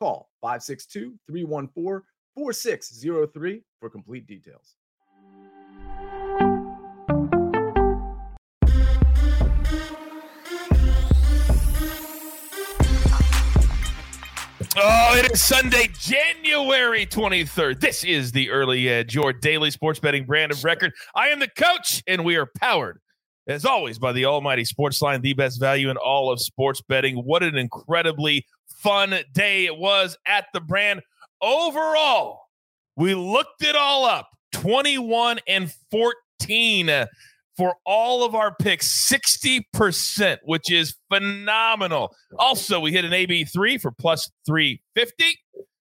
Call 562-314-4603 for complete details. Oh, it is Sunday, January 23rd. This is the Early Edge, your daily sports betting brand of record. I am the coach, and we are powered, as always, by the almighty Sportsline, the best value in all of sports betting. What an incredibly fun day it was at the brand. Overall, we looked it all up 21 and 14 for all of our picks, 60%, which is phenomenal. Also, we hit an AB3 for plus 350.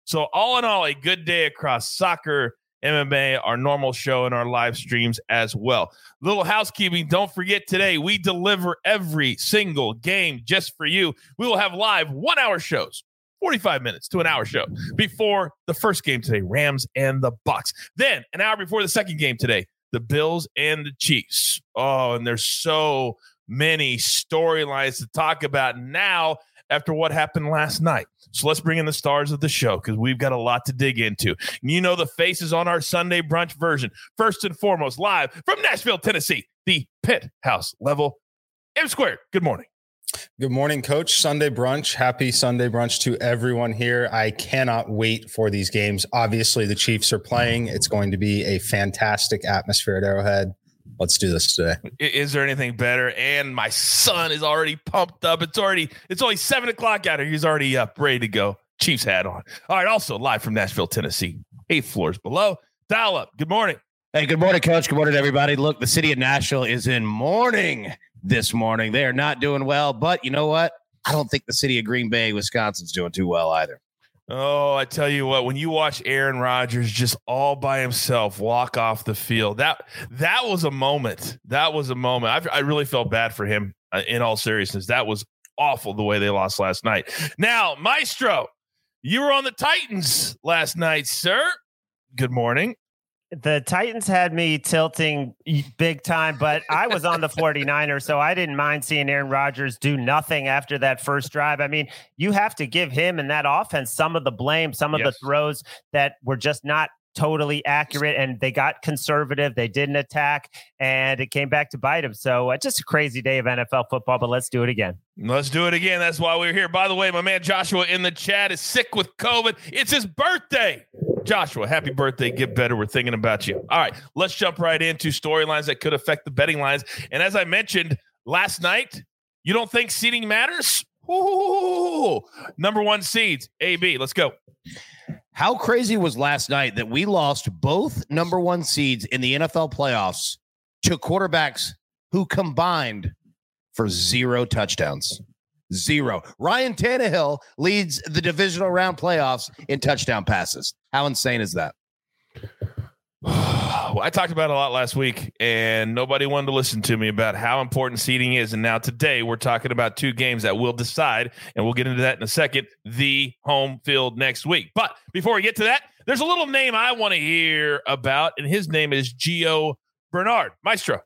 So, all in all, a good day across soccer, MMA, our normal show, and our live streams as well. Little housekeeping don't forget today, we deliver every single game just for you. We will have live one hour shows 45 minutes to an hour show before the first game today, Rams and the Bucs. Then an hour before the second game today, the Bills and the Chiefs. Oh, and there's so many storylines to talk about now after what happened last night. So let's bring in the stars of the show because we've got a lot to dig into. And you know the faces on our Sunday brunch version. First and foremost, live from Nashville, Tennessee, the Pit House level. M Squared, good morning. Good morning, Coach. Sunday brunch. Happy Sunday brunch to everyone here. I cannot wait for these games. Obviously, the Chiefs are playing. It's going to be a fantastic atmosphere at Arrowhead. Let's do this today. Is there anything better? And my son is already pumped up. It's already it's only seven o'clock out here. He's already up, ready to go. Chiefs hat on. All right. Also live from Nashville, Tennessee, eight floors below. Dial up. Good morning. Hey, good morning, Coach. Good morning, everybody. Look, the city of Nashville is in mourning this morning. They are not doing well, but you know what? I don't think the city of Green Bay, Wisconsin's doing too well either. Oh, I tell you what, when you watch Aaron Rodgers just all by himself walk off the field, that that was a moment. That was a moment. I, I really felt bad for him uh, in all seriousness. That was awful the way they lost last night. Now, Maestro, you were on the Titans last night, sir. Good morning the Titans had me tilting big time, but I was on the 49ers, so I didn't mind seeing Aaron Rodgers do nothing after that first drive. I mean, you have to give him and that offense some of the blame, some of yes. the throws that were just not totally accurate and they got conservative. They didn't attack and it came back to bite them. So uh, just a crazy day of NFL football, but let's do it again. Let's do it again. That's why we're here. By the way, my man Joshua in the chat is sick with COVID. It's his birthday. Joshua, happy birthday. Get better. We're thinking about you. All right, let's jump right into storylines that could affect the betting lines. And as I mentioned last night, you don't think seeding matters? Ooh, number one seeds, AB. Let's go. How crazy was last night that we lost both number one seeds in the NFL playoffs to quarterbacks who combined for zero touchdowns? Zero. Ryan Tannehill leads the divisional round playoffs in touchdown passes. How insane is that? well, I talked about a lot last week, and nobody wanted to listen to me about how important seeding is. And now today, we're talking about two games that will decide, and we'll get into that in a second. The home field next week. But before we get to that, there's a little name I want to hear about, and his name is Gio Bernard Maestro.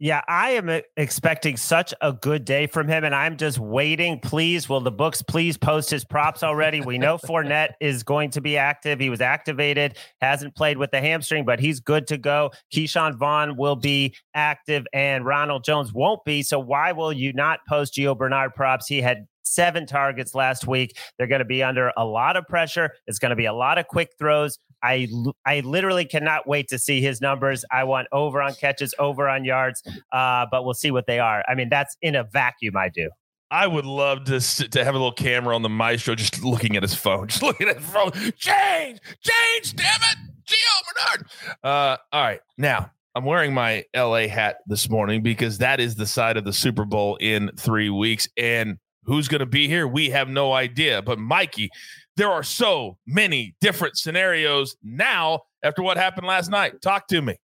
Yeah, I am expecting such a good day from him, and I'm just waiting. Please, will the books please post his props already? We know Fournette is going to be active. He was activated, hasn't played with the hamstring, but he's good to go. Ke'Shawn Vaughn will be active, and Ronald Jones won't be. So why will you not post Gio Bernard props? He had seven targets last week. They're going to be under a lot of pressure. It's going to be a lot of quick throws. I I literally cannot wait to see his numbers. I want over on catches, over on yards, uh, but we'll see what they are. I mean, that's in a vacuum. I do. I would love to to have a little camera on the maestro just looking at his phone, just looking at his phone. Change, change, damn it, Gio Bernard. Uh, all right, now I'm wearing my LA hat this morning because that is the side of the Super Bowl in three weeks, and who's going to be here? We have no idea. But Mikey, there are so many different scenarios now after what happened last night. Talk to me.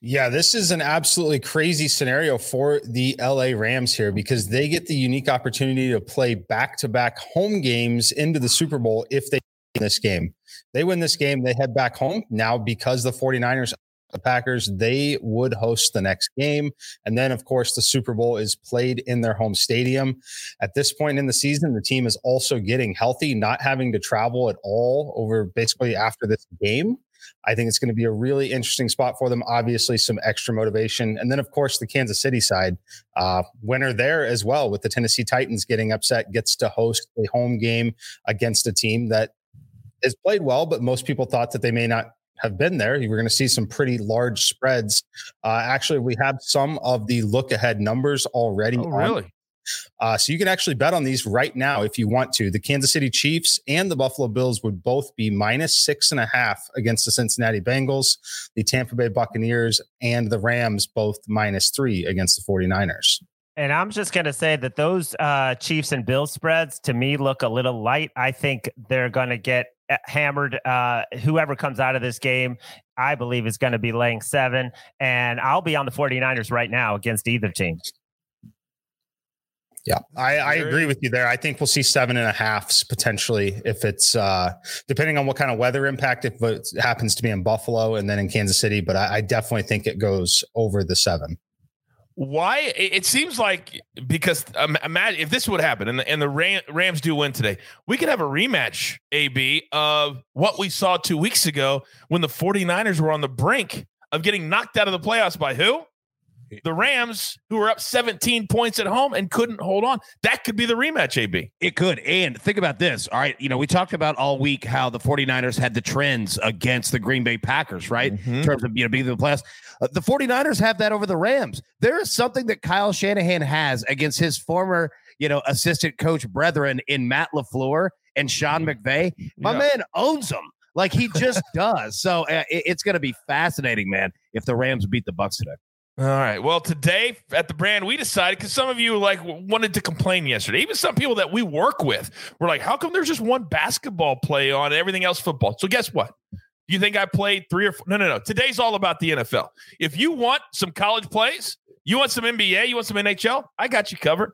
Yeah, this is an absolutely crazy scenario for the LA Rams here because they get the unique opportunity to play back to back home games into the Super Bowl if they win this game. They win this game, they head back home. Now, because the 49ers the Packers, they would host the next game. And then, of course, the Super Bowl is played in their home stadium. At this point in the season, the team is also getting healthy, not having to travel at all over basically after this game. I think it's going to be a really interesting spot for them. Obviously, some extra motivation. And then, of course, the Kansas City side, uh, winner there as well, with the Tennessee Titans getting upset, gets to host a home game against a team that has played well, but most people thought that they may not have been there. You were going to see some pretty large spreads. Uh, actually, we have some of the look ahead numbers already. Oh, really? Uh, so you can actually bet on these right now if you want to. The Kansas City Chiefs and the Buffalo Bills would both be minus six and a half against the Cincinnati Bengals. The Tampa Bay Buccaneers and the Rams both minus three against the 49ers. And I'm just going to say that those uh, Chiefs and Bills spreads to me look a little light. I think they're going to get hammered. Uh, whoever comes out of this game, I believe, is going to be laying seven. And I'll be on the 49ers right now against either team. Yeah, I, I, agree with you there. I think we'll see seven and a halfs potentially if it's uh, depending on what kind of weather impact if it happens to be in Buffalo and then in Kansas City. But I, I definitely think it goes over the seven. Why? It seems like because um, imagine if this would happen and the, and the Ram, Rams do win today, we could have a rematch, AB, of what we saw two weeks ago when the 49ers were on the brink of getting knocked out of the playoffs by who? The Rams, who were up 17 points at home and couldn't hold on. That could be the rematch, AB. It could. And think about this. All right. You know, we talked about all week how the 49ers had the trends against the Green Bay Packers, right? Mm-hmm. In terms of, you know, being in the playoffs. Uh, the 49ers have that over the Rams. There is something that Kyle Shanahan has against his former, you know, assistant coach brethren in Matt LaFleur and Sean McVay. My yeah. man owns them like he just does. So uh, it, it's going to be fascinating, man, if the Rams beat the Bucs today. All right. Well, today at the brand, we decided because some of you like wanted to complain yesterday. Even some people that we work with were like, "How come there's just one basketball play on everything else football?" So guess what? You think I played three or four? No, no, no. Today's all about the NFL. If you want some college plays, you want some NBA, you want some NHL, I got you covered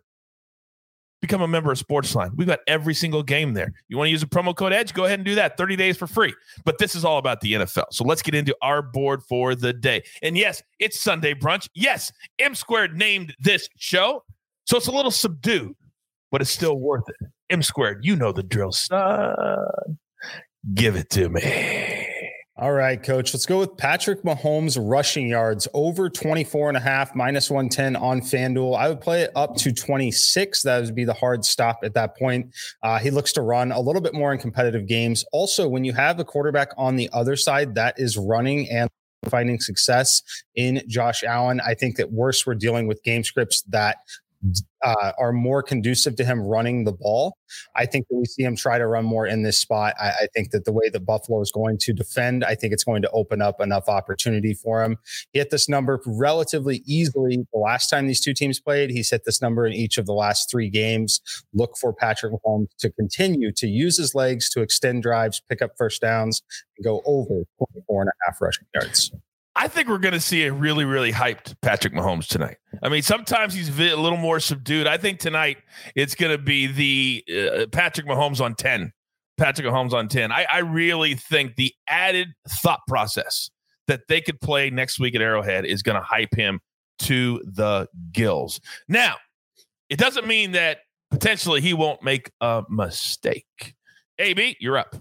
become a member of Sportsline. We've got every single game there. You want to use a promo code EDGE? Go ahead and do that. 30 days for free. But this is all about the NFL. So let's get into our board for the day. And yes, it's Sunday brunch. Yes, M Squared named this show. So it's a little subdued, but it's still worth it. M Squared, you know the drill, son. Give it to me. All right, coach. Let's go with Patrick Mahomes rushing yards over 24 and a half, minus 110 on FanDuel. I would play it up to 26. That would be the hard stop at that point. Uh, he looks to run a little bit more in competitive games. Also, when you have a quarterback on the other side that is running and finding success in Josh Allen, I think that worse we're dealing with game scripts that uh, are more conducive to him running the ball. I think that we see him try to run more in this spot. I, I, think that the way that Buffalo is going to defend, I think it's going to open up enough opportunity for him. He hit this number relatively easily the last time these two teams played. He's hit this number in each of the last three games. Look for Patrick Mahomes to continue to use his legs to extend drives, pick up first downs, and go over 24 and a half rushing yards. I think we're going to see a really, really hyped Patrick Mahomes tonight. I mean, sometimes he's a little more subdued. I think tonight it's going to be the uh, Patrick Mahomes on 10. Patrick Mahomes on 10. I, I really think the added thought process that they could play next week at Arrowhead is going to hype him to the gills. Now, it doesn't mean that potentially he won't make a mistake. AB, you're up.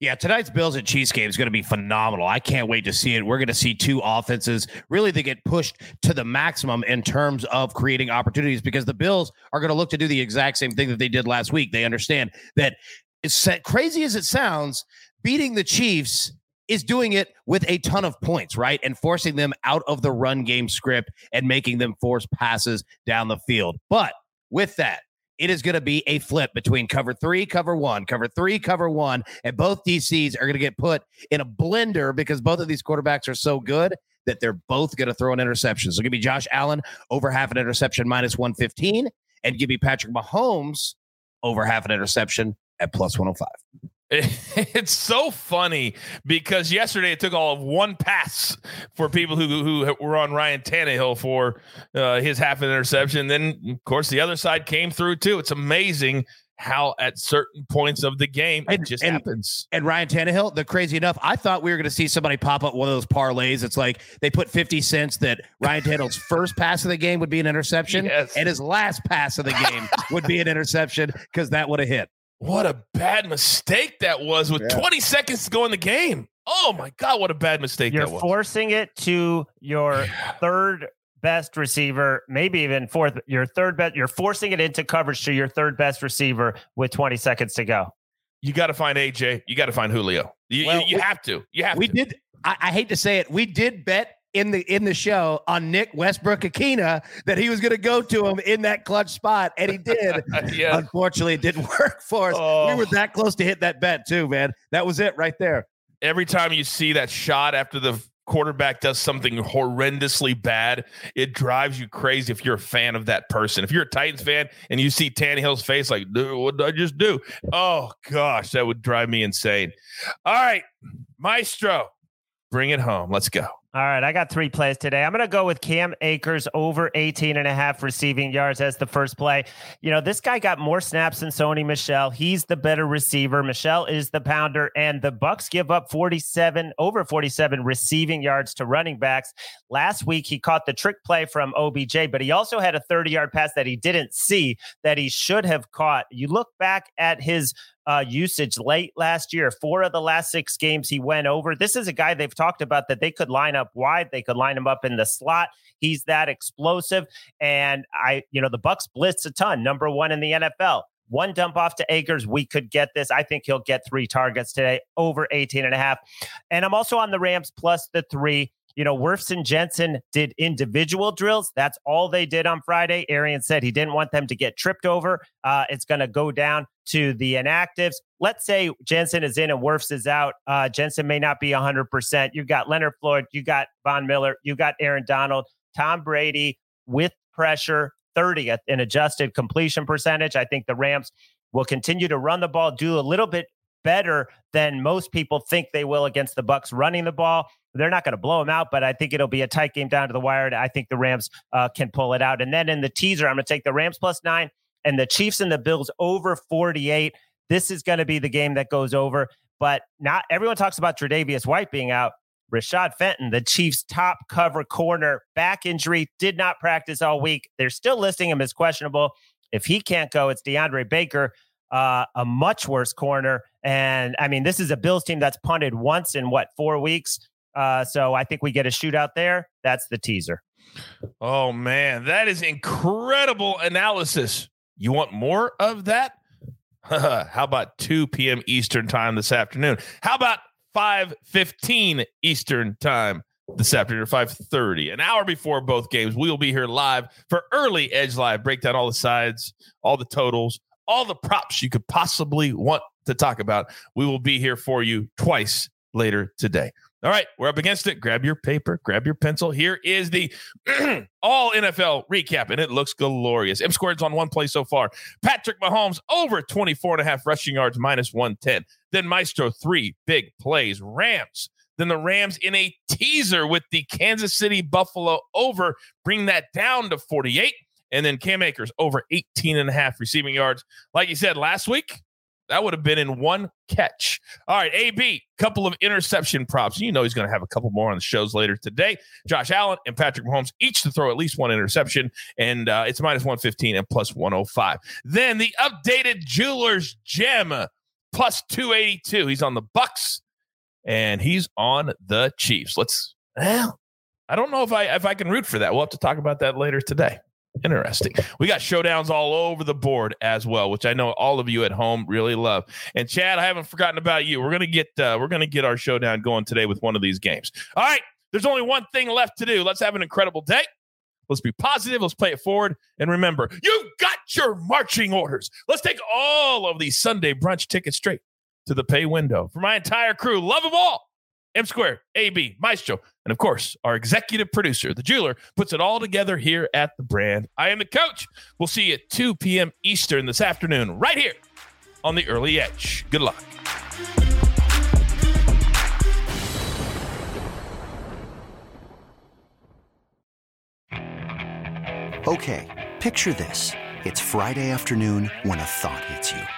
Yeah, tonight's Bills at Chiefs game is going to be phenomenal. I can't wait to see it. We're going to see two offenses really they get pushed to the maximum in terms of creating opportunities because the Bills are going to look to do the exact same thing that they did last week. They understand that it's crazy as it sounds, beating the Chiefs is doing it with a ton of points, right? And forcing them out of the run game script and making them force passes down the field. But with that, it is going to be a flip between cover three, cover one, cover three, cover one. And both DCs are going to get put in a blender because both of these quarterbacks are so good that they're both going to throw an interception. So give me Josh Allen over half an interception minus 115 and give me Patrick Mahomes over half an interception at plus 105. It's so funny because yesterday it took all of one pass for people who who were on Ryan Tannehill for uh, his half an interception. Then, of course, the other side came through too. It's amazing how at certain points of the game it just and, happens. And Ryan Tannehill, the crazy enough, I thought we were going to see somebody pop up one of those parlays. It's like they put 50 cents that Ryan Tannehill's first pass of the game would be an interception Yes. and his last pass of the game would be an interception because that would have hit. What a bad mistake that was with Yeah. 20 seconds to go in the game. Oh my God, what a bad mistake You're that was. forcing it to your third best receiver, maybe even fourth. Your third best. You're forcing it into coverage to your third best receiver with 20 seconds to go. You got to find AJ. You got to find Julio. You, you- Well, you we- have to. You have We to. did. I, I hate to say it. We did bet in the in the show on Nick Westbrook-Ikhine that he was going to go to him in that clutch spot, and he did. yeah. Unfortunately, it didn't work for us. Oh. We were oh. that close to hit that bet too, man. That was it right there. every time you see that shot after the quarterback does something horrendously bad, it drives you crazy if you're a fan of that person. If you're a Titans fan and you see Tannehill's face, like, dude, what did I just do? Oh gosh, that would drive me insane. All right, Maestro, bring it home. Let's go. All right, I got three plays today. I'm going to go with Cam Akers over 18 and a half receiving yards as the first play. You know, this guy got more snaps than Sony Michel. He's the better receiver. Michel is the pounder and the Bucs give up 47 over 47 receiving yards to running backs. Last week he caught the trick play from OBJ, but he also had a 30-yard pass that he didn't see that he should have caught. You look back at his uh, usage late last year. Four of the last six games he went over. This is a guy they've talked about that they could line up wide. They could line him up in the slot. He's that explosive. And I, you know, the Bucs blitz a ton, number one in the NFL. One dump off to Akers, we could get this. I think he'll get three targets today, over 18 and a half. And I'm also on the Rams plus the three. You know, Wirfs and Jensen did individual drills. That's all they did on Friday. Arian said he didn't want them to get tripped over. Uh, it's going to go down to the inactives. Let's say Jensen is in and Wirfs is out. Uh, Jensen may not be 100%. You've got Leonard Floyd, you got Von Miller, you got Aaron Donald, Tom Brady with pressure, 30th in adjusted completion percentage. I think the Rams will continue to run the ball, do a little bit better than most people think they will against the Bucs running the ball. They're not going to blow them out, but I think it'll be a tight game down to the wire. I think the Rams uh, can pull it out. And then in the teaser, I'm going to take the Rams plus nine and the Chiefs and the Bills over 48. This is going to be the game that goes over. But not everyone talks about Tre'Davious White being out. Rashad Fenton, the Chiefs' top cover corner, back injury, did not practice all week. They're still listing him as questionable. If he can't go, it's DeAndre Baker, uh, a much worse corner. And I mean, this is a Bills team that's punted once in what, four weeks? Uh, so I think we get a shootout there. That's the teaser. Oh man, that is incredible analysis. You want more of that? How about 2 p.m. Eastern time this afternoon? How about 5:15 Eastern time this afternoon, or 5:30, an hour before both games? We will be here live for early Edge Live. Break down all the sides, all the totals, all the props you could possibly want to talk about. We will be here for you twice later today. All right, we're up against it. Grab your paper, grab your pencil. Here is the all NFL recap, and it looks glorious. M squared's on one play so far. Patrick Mahomes over 24 and a half rushing yards, minus 110. Then Maestro, three big plays. Rams. Then the Rams in a teaser with the Kansas City Buffalo over, bring that down to 48. And then Cam Akers over 18 and a half receiving yards. Like you said last week, that would have been in one catch. All right, AB, couple of interception props. You know he's going to have a couple more on the shows later today. Josh Allen and Patrick Mahomes each to throw at least one interception, and uh, it's minus 115 and plus 105. Then the updated Jewelers Gem plus 282. He's on the Bucs and he's on the Chiefs. Let's well, I don't know if I if I can root for that. We'll have to talk about that later today. Interesting. We got showdowns all over the board as well, which I know all of you at home really love. And Chad, I haven't forgotten about you. We're gonna get uh, we're gonna get our showdown going today with one of these games. All right, there's only one thing left to do. Let's have an incredible day. Let's be positive. Let's play it forward. And remember, you've got your marching orders. Let's take all of these Sunday brunch tickets straight to the pay window. For my entire crew, love them all. M Square, AB, Maestro, and of course, our executive producer, the jeweler, puts it all together here at the brand. I am the coach. We'll see you at 2 p.m. Eastern this afternoon, right here on the early edge. Good luck. Okay, picture this. It's Friday afternoon when a thought hits you.